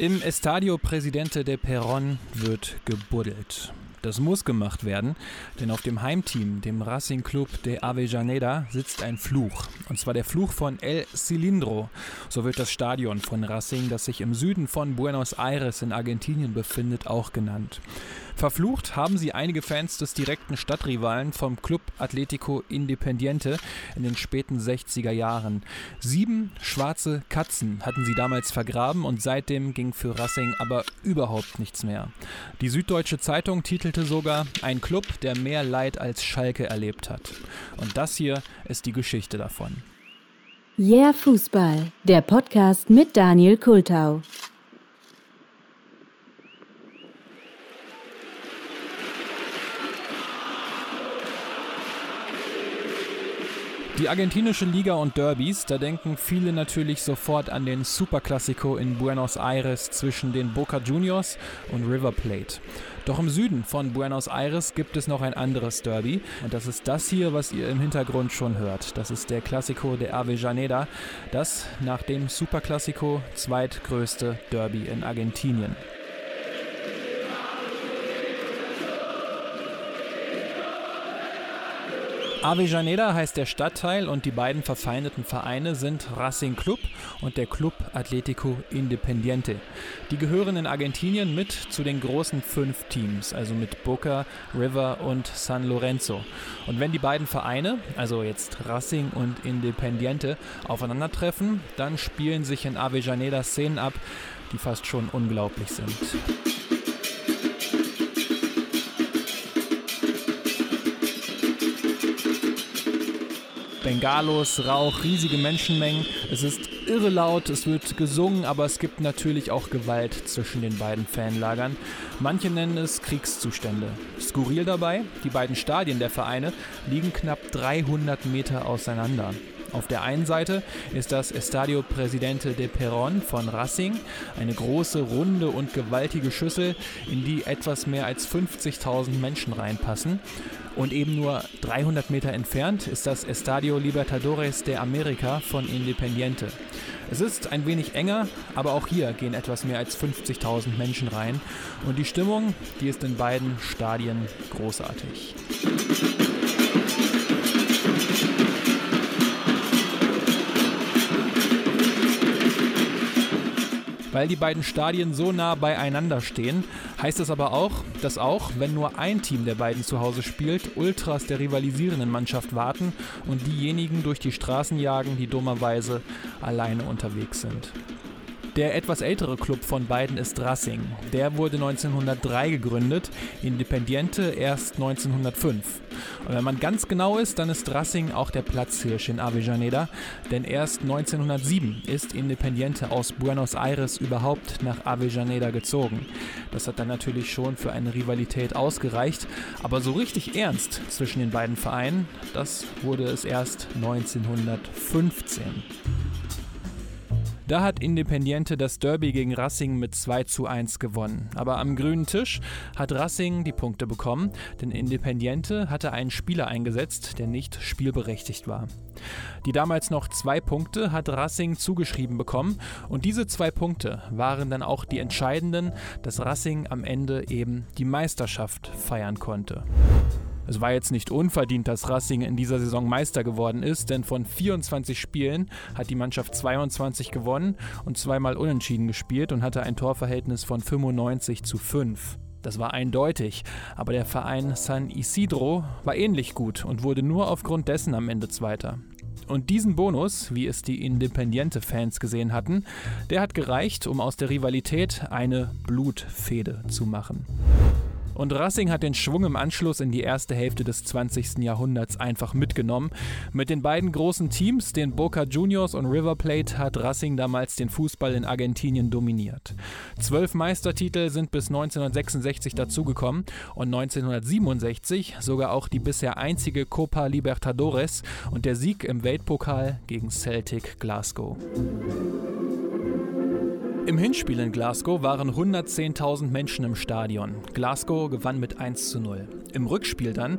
Im Estadio Presidente de Perón wird gebuddelt. Das muss gemacht werden, denn auf dem Heimteam, dem Racing Club de Avellaneda, sitzt ein Fluch. Und zwar der Fluch von El Cilindro. So wird das Stadion von Racing, das sich im Süden von Buenos Aires in Argentinien befindet, auch genannt. Verflucht haben sie einige Fans des direkten Stadtrivalen vom Club Atletico Independiente in den späten 60er Jahren. Sieben schwarze Katzen hatten sie damals vergraben und seitdem ging für Racing aber überhaupt nichts mehr. Die Süddeutsche Zeitung titelte sogar Ein Club, der mehr Leid als Schalke erlebt hat. Und das hier ist die Geschichte davon. Yeah Fußball, der Podcast mit Daniel Kultau. Die argentinische Liga und Derbys, da denken viele natürlich sofort an den Superclásico in Buenos Aires zwischen den Boca Juniors und River Plate. Doch im Süden von Buenos Aires gibt es noch ein anderes Derby und das ist das hier, was ihr im Hintergrund schon hört. Das ist der Clásico de Avellaneda, das nach dem Superclásico zweitgrößte Derby in Argentinien. Avellaneda heißt der Stadtteil und die beiden verfeindeten Vereine sind Racing Club und der Club Atlético Independiente. Die gehören in Argentinien mit zu den großen fünf Teams, also mit Boca, River und San Lorenzo. Und wenn die beiden Vereine, also jetzt Racing und Independiente, aufeinandertreffen, dann spielen sich in Avellaneda Szenen ab, die fast schon unglaublich sind. Bengalos, Rauch, riesige Menschenmengen. Es ist irre laut, es wird gesungen, aber es gibt natürlich auch Gewalt zwischen den beiden Fanlagern. Manche nennen es Kriegszustände. Skurril dabei, die beiden Stadien der Vereine liegen knapp 300 Meter auseinander. Auf der einen Seite ist das Estadio Presidente de Perón von Racing, eine große, runde und gewaltige Schüssel, in die etwas mehr als 50.000 Menschen reinpassen. Und eben nur 300 Meter entfernt ist das Estadio Libertadores de America von Independiente. Es ist ein wenig enger, aber auch hier gehen etwas mehr als 50.000 Menschen rein. Und die Stimmung, die ist in beiden Stadien großartig. Weil die beiden Stadien so nah beieinander stehen, heißt es aber auch, dass auch, wenn nur ein Team der beiden zu Hause spielt, Ultras der rivalisierenden Mannschaft warten und diejenigen durch die Straßen jagen, die dummerweise alleine unterwegs sind. Der etwas ältere Club von beiden ist Racing. Der wurde 1903 gegründet, Independiente erst 1905. Und wenn man ganz genau ist, dann ist Racing auch der Platzhirsch in Avellaneda, denn erst 1907 ist Independiente aus Buenos Aires überhaupt nach Avellaneda gezogen. Das hat dann natürlich schon für eine Rivalität ausgereicht, aber so richtig ernst zwischen den beiden Vereinen, das wurde es erst 1915. Da hat Independiente das Derby gegen Racing mit 2 zu 1 gewonnen. Aber am grünen Tisch hat Racing die Punkte bekommen, denn Independiente hatte einen Spieler eingesetzt, der nicht spielberechtigt war. Die damals noch zwei Punkte hat Racing zugeschrieben bekommen und diese zwei Punkte waren dann auch die entscheidenden, dass Racing am Ende eben die Meisterschaft feiern konnte. Es war jetzt nicht unverdient, dass Racing in dieser Saison Meister geworden ist, denn von 24 Spielen hat die Mannschaft 22 gewonnen und zweimal unentschieden gespielt und hatte ein Torverhältnis von 95 zu 5. Das war eindeutig, aber der Verein San Isidro war ähnlich gut und wurde nur aufgrund dessen am Ende Zweiter. Und diesen Bonus, wie es die Independiente-Fans gesehen hatten, der hat gereicht, um aus der Rivalität eine Blutfehde zu machen. Und Racing hat den Schwung im Anschluss in die erste Hälfte des 20. Jahrhunderts einfach mitgenommen. Mit den beiden großen Teams, den Boca Juniors und River Plate, hat Racing damals den Fußball in Argentinien dominiert. Zwölf Meistertitel sind bis 1966 dazugekommen und 1967 sogar auch die bisher einzige Copa Libertadores und der Sieg im Weltpokal gegen Celtic Glasgow. Im Hinspiel in Glasgow waren 110.000 Menschen im Stadion. Glasgow gewann mit 1 zu 0. Im Rückspiel dann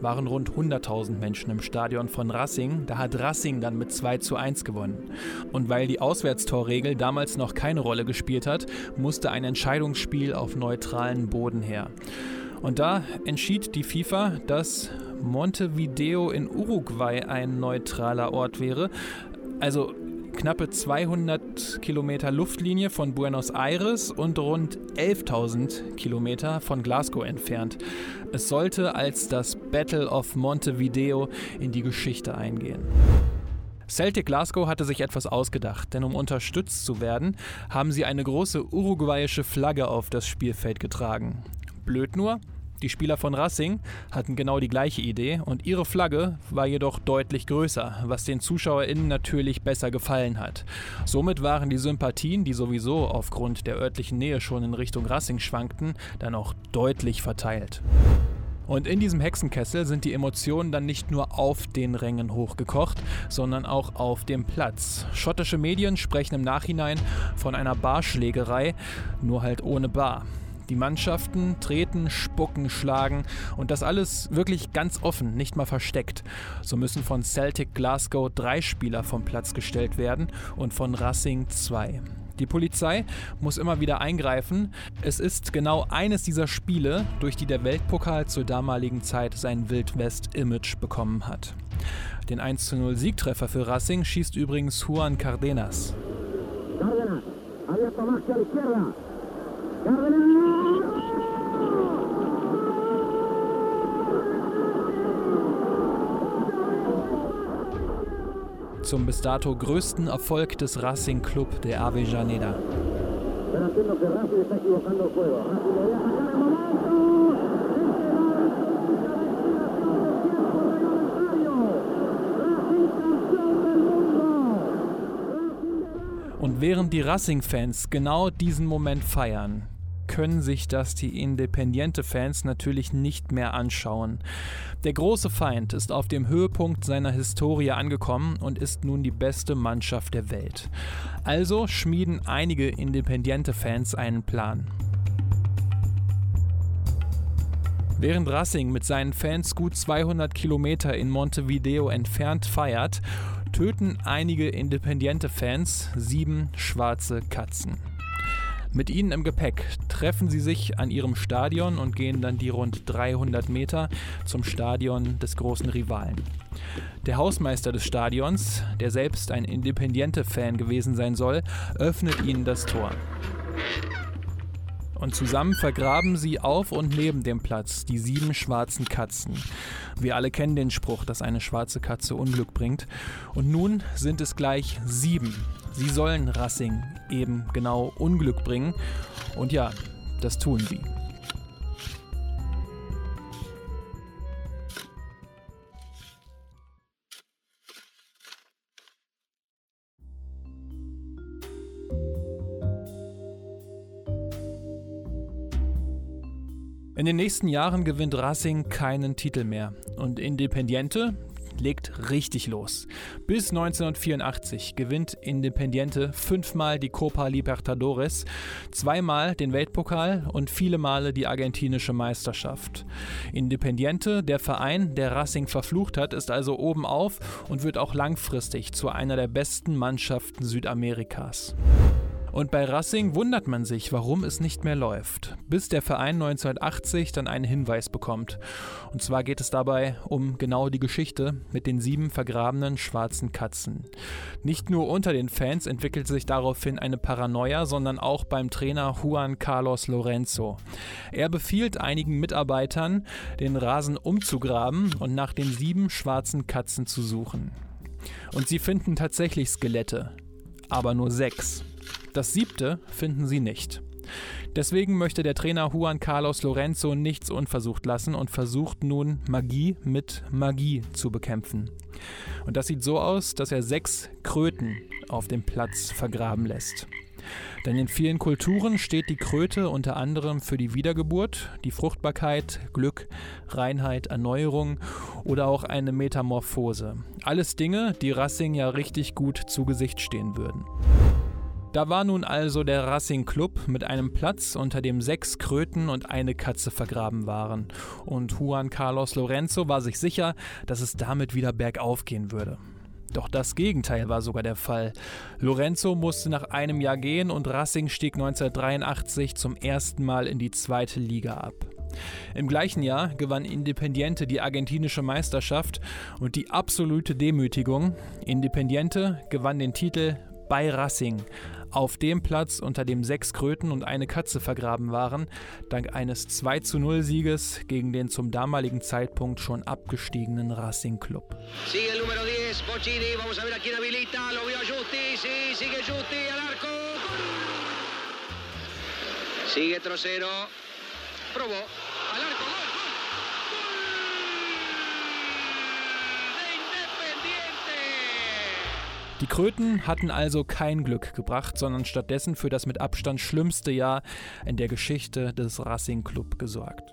waren rund 100.000 Menschen im Stadion von Racing. Da hat Racing dann mit 2 zu 1 gewonnen. Und weil die Auswärtstorregel damals noch keine Rolle gespielt hat, musste ein Entscheidungsspiel auf neutralen Boden her. Und da entschied die FIFA, dass Montevideo in Uruguay ein neutraler Ort wäre. Also knappe 200 Kilometer Luftlinie von Buenos Aires und rund 11.000 Kilometer von Glasgow entfernt. Es sollte als das Battle of Montevideo in die Geschichte eingehen. Celtic Glasgow hatte sich etwas ausgedacht, denn um unterstützt zu werden, haben sie eine große uruguayische Flagge auf das Spielfeld getragen. Blöd nur, die Spieler von Racing hatten genau die gleiche Idee und ihre Flagge war jedoch deutlich größer, was den ZuschauerInnen natürlich besser gefallen hat. Somit waren die Sympathien, die sowieso aufgrund der örtlichen Nähe schon in Richtung Racing schwankten, dann auch deutlich verteilt. Und in diesem Hexenkessel sind die Emotionen dann nicht nur auf den Rängen hochgekocht, sondern auch auf dem Platz. Schottische Medien sprechen im Nachhinein von einer Barschlägerei, nur halt ohne Bar. Die Mannschaften treten, spucken, schlagen und das alles wirklich ganz offen, nicht mal versteckt. So müssen von Celtic Glasgow drei Spieler vom Platz gestellt werden und von Racing zwei. Die Polizei muss immer wieder eingreifen. Es ist genau eines dieser Spiele, durch die der Weltpokal zur damaligen Zeit sein Wildwest-Image bekommen hat. Den 1:0 Siegtreffer für Racing schießt übrigens Juan Cardenas. Cardenas. Zum bis dato größten Erfolg des Racing Club der Avellaneda. Und während die Racing-Fans genau diesen Moment feiern, können sich das die Independiente-Fans natürlich nicht mehr anschauen. Der große Feind ist auf dem Höhepunkt seiner Historie angekommen und ist nun die beste Mannschaft der Welt. Also schmieden einige Independiente-Fans einen Plan. Während Racing mit seinen Fans gut 200 Kilometer in Montevideo entfernt feiert, töten einige Independiente-Fans sieben schwarze Katzen. Mit ihnen im Gepäck treffen sie sich an ihrem Stadion und gehen dann die rund 300 Meter zum Stadion des großen Rivalen. Der Hausmeister des Stadions, der selbst ein Independiente-Fan gewesen sein soll, öffnet ihnen das Tor. Und zusammen vergraben sie auf und neben dem Platz die sieben schwarzen Katzen. Wir alle kennen den Spruch, dass eine schwarze Katze Unglück bringt. Und nun sind es gleich sieben. Sie sollen Racing eben genau Unglück bringen. Und ja, das tun sie. In den nächsten Jahren gewinnt Racing keinen Titel mehr und Independiente, legt richtig los. Bis 1984 gewinnt Independiente fünfmal die Copa Libertadores, zweimal den Weltpokal und viele Male die argentinische Meisterschaft. Independiente, der Verein, der Racing verflucht hat, ist also oben auf und wird auch langfristig zu einer der besten Mannschaften Südamerikas. Und bei Racing wundert man sich, warum es nicht mehr läuft, bis der Verein 1980 dann einen Hinweis bekommt. Und zwar geht es dabei um genau die Geschichte mit den sieben vergrabenen schwarzen Katzen. Nicht nur unter den Fans entwickelt sich daraufhin eine Paranoia, sondern auch beim Trainer Juan Carlos Lorenzo. Er befiehlt einigen Mitarbeitern, den Rasen umzugraben und nach den sieben schwarzen Katzen zu suchen. Und sie finden tatsächlich Skelette, aber nur sechs. Das siebte finden sie nicht. Deswegen möchte der Trainer Juan Carlos Lorenzo nichts unversucht lassen und versucht nun Magie mit Magie zu bekämpfen. Und das sieht so aus, dass er sechs Kröten auf dem Platz vergraben lässt. Denn in vielen Kulturen steht die Kröte unter anderem für die Wiedergeburt, die Fruchtbarkeit, Glück, Reinheit, Erneuerung oder auch eine Metamorphose. Alles Dinge, die Racing ja richtig gut zu Gesicht stehen würden. Da war nun also der Racing Club mit einem Platz, unter dem sechs Kröten und eine Katze vergraben waren. Und Juan Carlos Lorenzo war sich sicher, dass es damit wieder bergauf gehen würde. Doch das Gegenteil war sogar der Fall. Lorenzo musste nach einem Jahr gehen und Racing stieg 1983 zum ersten Mal in die zweite Liga ab. Im gleichen Jahr gewann Independiente die argentinische Meisterschaft und die absolute Demütigung. Independiente gewann den Titel bei Racing, auf dem Platz, unter dem sechs Kröten und eine Katze vergraben waren, dank eines 2 zu 0 Sieges gegen den zum damaligen Zeitpunkt schon abgestiegenen Racing Club. Sigue el número 10, Bochini, vamos a ver a quién habilita, lo vio Justi, sí, sigue Justi al arco. Sigue Trocero, probó, al arco, gol. Die Kröten hatten also kein Glück gebracht, sondern stattdessen für das mit Abstand schlimmste Jahr in der Geschichte des Racing Club gesorgt.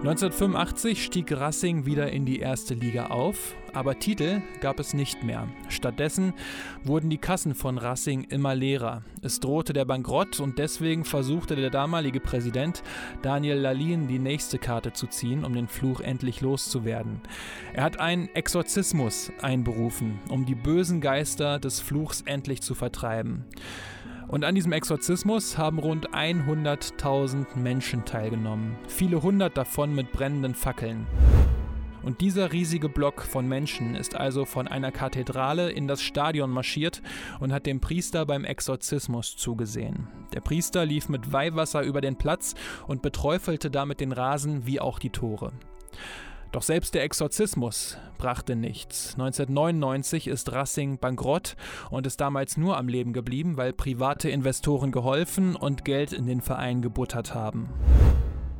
1985 stieg Racing wieder in die erste Liga auf, aber Titel gab es nicht mehr. Stattdessen wurden die Kassen von Racing immer leerer. Es drohte der Bankrott und deswegen versuchte der damalige Präsident Daniel Lalin die nächste Karte zu ziehen, um den Fluch endlich loszuwerden. Er hat einen Exorzismus einberufen, um die bösen Geister des Fluchs endlich zu vertreiben. Und an diesem Exorzismus haben rund 100.000 Menschen teilgenommen, viele hundert davon mit brennenden Fackeln. Und dieser riesige Block von Menschen ist also von einer Kathedrale in das Stadion marschiert und hat dem Priester beim Exorzismus zugesehen. Der Priester lief mit Weihwasser über den Platz und beträufelte damit den Rasen wie auch die Tore. Doch selbst der Exorzismus brachte nichts. 1999 ist Racing bankrott und ist damals nur am Leben geblieben, weil private Investoren geholfen und Geld in den Verein gebuttert haben.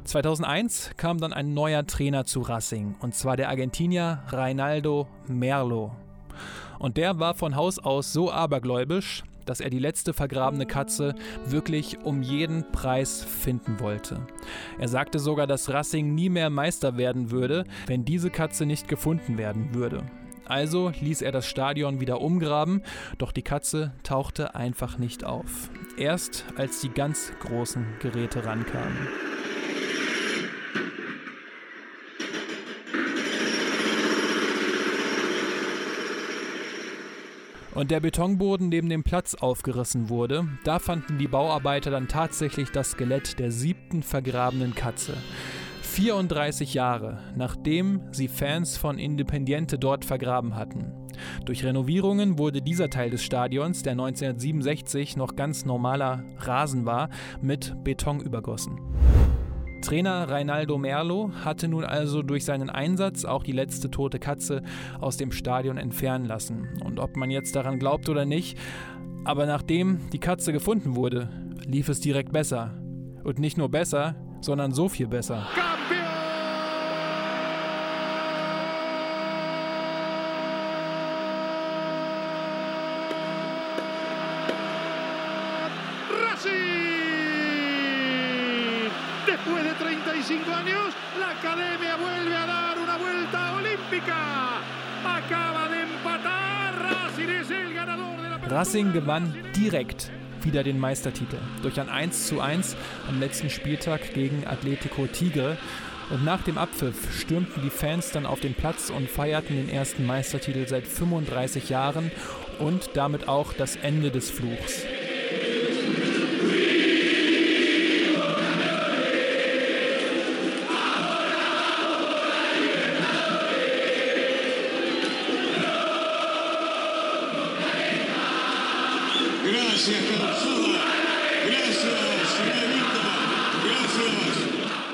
2001 kam dann ein neuer Trainer zu Racing, und zwar der Argentinier Reinaldo Merlo. Und der war von Haus aus so abergläubisch, dass er die letzte vergrabene Katze wirklich um jeden Preis finden wollte. Er sagte sogar, dass Racing nie mehr Meister werden würde, wenn diese Katze nicht gefunden werden würde. Also ließ er das Stadion wieder umgraben, doch die Katze tauchte einfach nicht auf. Erst als die ganz großen Geräte rankamen. Und der Betonboden neben dem Platz aufgerissen wurde, da fanden die Bauarbeiter dann tatsächlich das Skelett der siebten vergrabenen Katze. 34 Jahre nachdem sie Fans von Independiente dort vergraben hatten. Durch Renovierungen wurde dieser Teil des Stadions, der 1967 noch ganz normaler Rasen war, mit Beton übergossen. Trainer Reinaldo Merlo hatte nun also durch seinen Einsatz auch die letzte tote Katze aus dem Stadion entfernen lassen. Und ob man jetzt daran glaubt oder nicht, aber nachdem die Katze gefunden wurde, lief es direkt besser. Und nicht nur besser, sondern so viel besser. Go! 25 años, la academia vuelve a dar una vuelta olímpica. Acaba de empatar. Racing es el ganador de la Racing gewann direkt wieder den Meistertitel durch ein 1:1 am letzten Spieltag gegen Atletico Tigre. Und nach dem Abpfiff stürmten die Fans dann auf den Platz und feierten den ersten Meistertitel seit 35 Jahren und damit auch das Ende des Fluchs.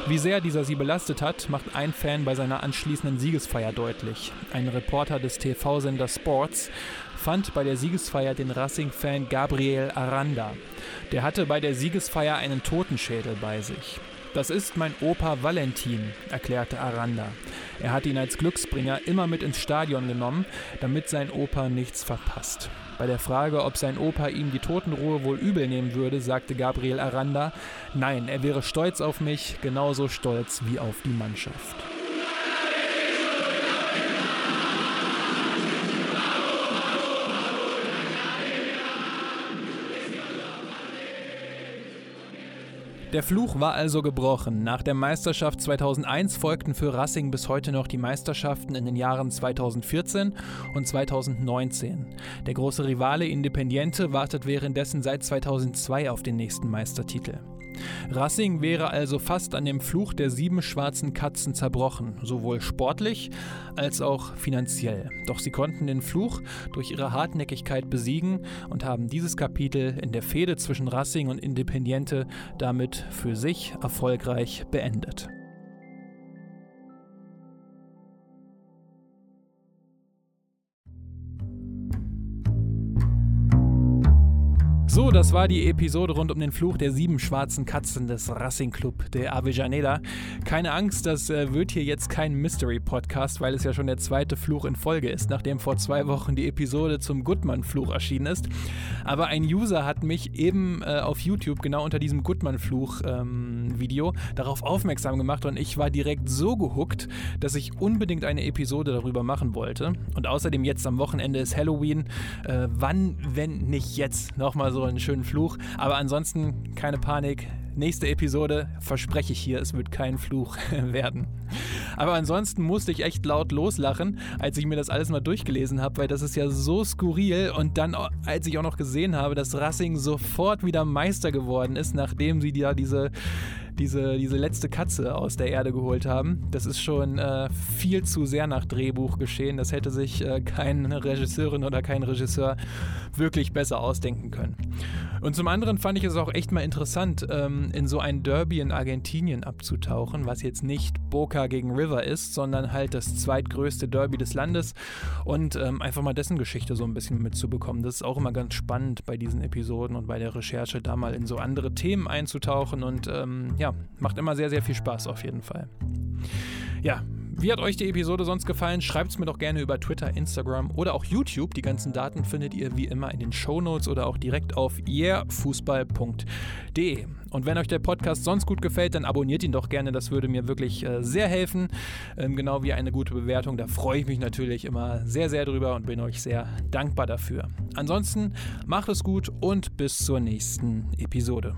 Wie sehr dieser sie belastet hat, macht ein Fan bei seiner anschließenden Siegesfeier deutlich. Ein Reporter des TV-Senders Sports fand bei der Siegesfeier den Racing-Fan Gabriel Aranda. Der hatte bei der Siegesfeier einen Totenschädel bei sich. Das ist mein Opa Valentin, erklärte Aranda. Er hat ihn als Glücksbringer immer mit ins Stadion genommen, damit sein Opa nichts verpasst. Bei der Frage, ob sein Opa ihm die Totenruhe wohl übel nehmen würde, sagte Gabriel Aranda, nein, er wäre stolz auf mich, genauso stolz wie auf die Mannschaft. Der Fluch war also gebrochen. Nach der Meisterschaft 2001 folgten für Racing bis heute noch die Meisterschaften in den Jahren 2014 und 2019. Der große Rivale Independiente wartet währenddessen seit 2002 auf den nächsten Meistertitel. Racing wäre also fast an dem Fluch der sieben schwarzen Katzen zerbrochen, sowohl sportlich als auch finanziell. Doch sie konnten den Fluch durch ihre Hartnäckigkeit besiegen und haben dieses Kapitel in der Fehde zwischen Racing und Independiente damit für sich erfolgreich beendet. So, das war die Episode rund um den Fluch der sieben schwarzen Katzen des Racing Club de Avellaneda. Keine Angst, das äh, wird hier jetzt kein Mystery-Podcast, weil es ja schon der zweite Fluch in Folge ist, nachdem vor zwei Wochen die Episode zum Gutmann-Fluch erschienen ist. Aber ein User hat mich eben äh, auf YouTube genau unter diesem Gutmann-Fluch-Video ähm, darauf aufmerksam gemacht und ich war direkt so gehuckt, dass ich unbedingt eine Episode darüber machen wollte. Und außerdem jetzt am Wochenende ist Halloween. Äh, wann, wenn nicht jetzt, nochmal so einen schönen Fluch. Aber ansonsten keine Panik. Nächste Episode verspreche ich hier, es wird kein Fluch werden. Aber ansonsten musste ich echt laut loslachen, als ich mir das alles mal durchgelesen habe, weil das ist ja so skurril. Und dann, als ich auch noch gesehen habe, dass Racing sofort wieder Meister geworden ist, nachdem sie ja diese diese, diese letzte Katze aus der Erde geholt haben. Das ist schon äh, viel zu sehr nach Drehbuch geschehen. Das hätte sich äh, keine Regisseurin oder kein Regisseur wirklich besser ausdenken können. Und zum anderen fand ich es auch echt mal interessant, ähm, in so ein Derby in Argentinien abzutauchen, was jetzt nicht Boca gegen River ist, sondern halt das zweitgrößte Derby des Landes und ähm, einfach mal dessen Geschichte so ein bisschen mitzubekommen. Das ist auch immer ganz spannend bei diesen Episoden und bei der Recherche, da mal in so andere Themen einzutauchen und ähm, ja, macht immer sehr, sehr viel Spaß auf jeden Fall. Ja, wie hat euch die Episode sonst gefallen? Schreibt es mir doch gerne über Twitter, Instagram oder auch YouTube. Die ganzen Daten findet ihr wie immer in den Show Notes oder auch direkt auf yeahfußball.de. Und wenn euch der Podcast sonst gut gefällt, dann abonniert ihn doch gerne. Das würde mir wirklich äh, sehr helfen. Ähm, genau wie eine gute Bewertung. Da freue ich mich natürlich immer sehr, sehr drüber und bin euch sehr dankbar dafür. Ansonsten macht es gut und bis zur nächsten Episode.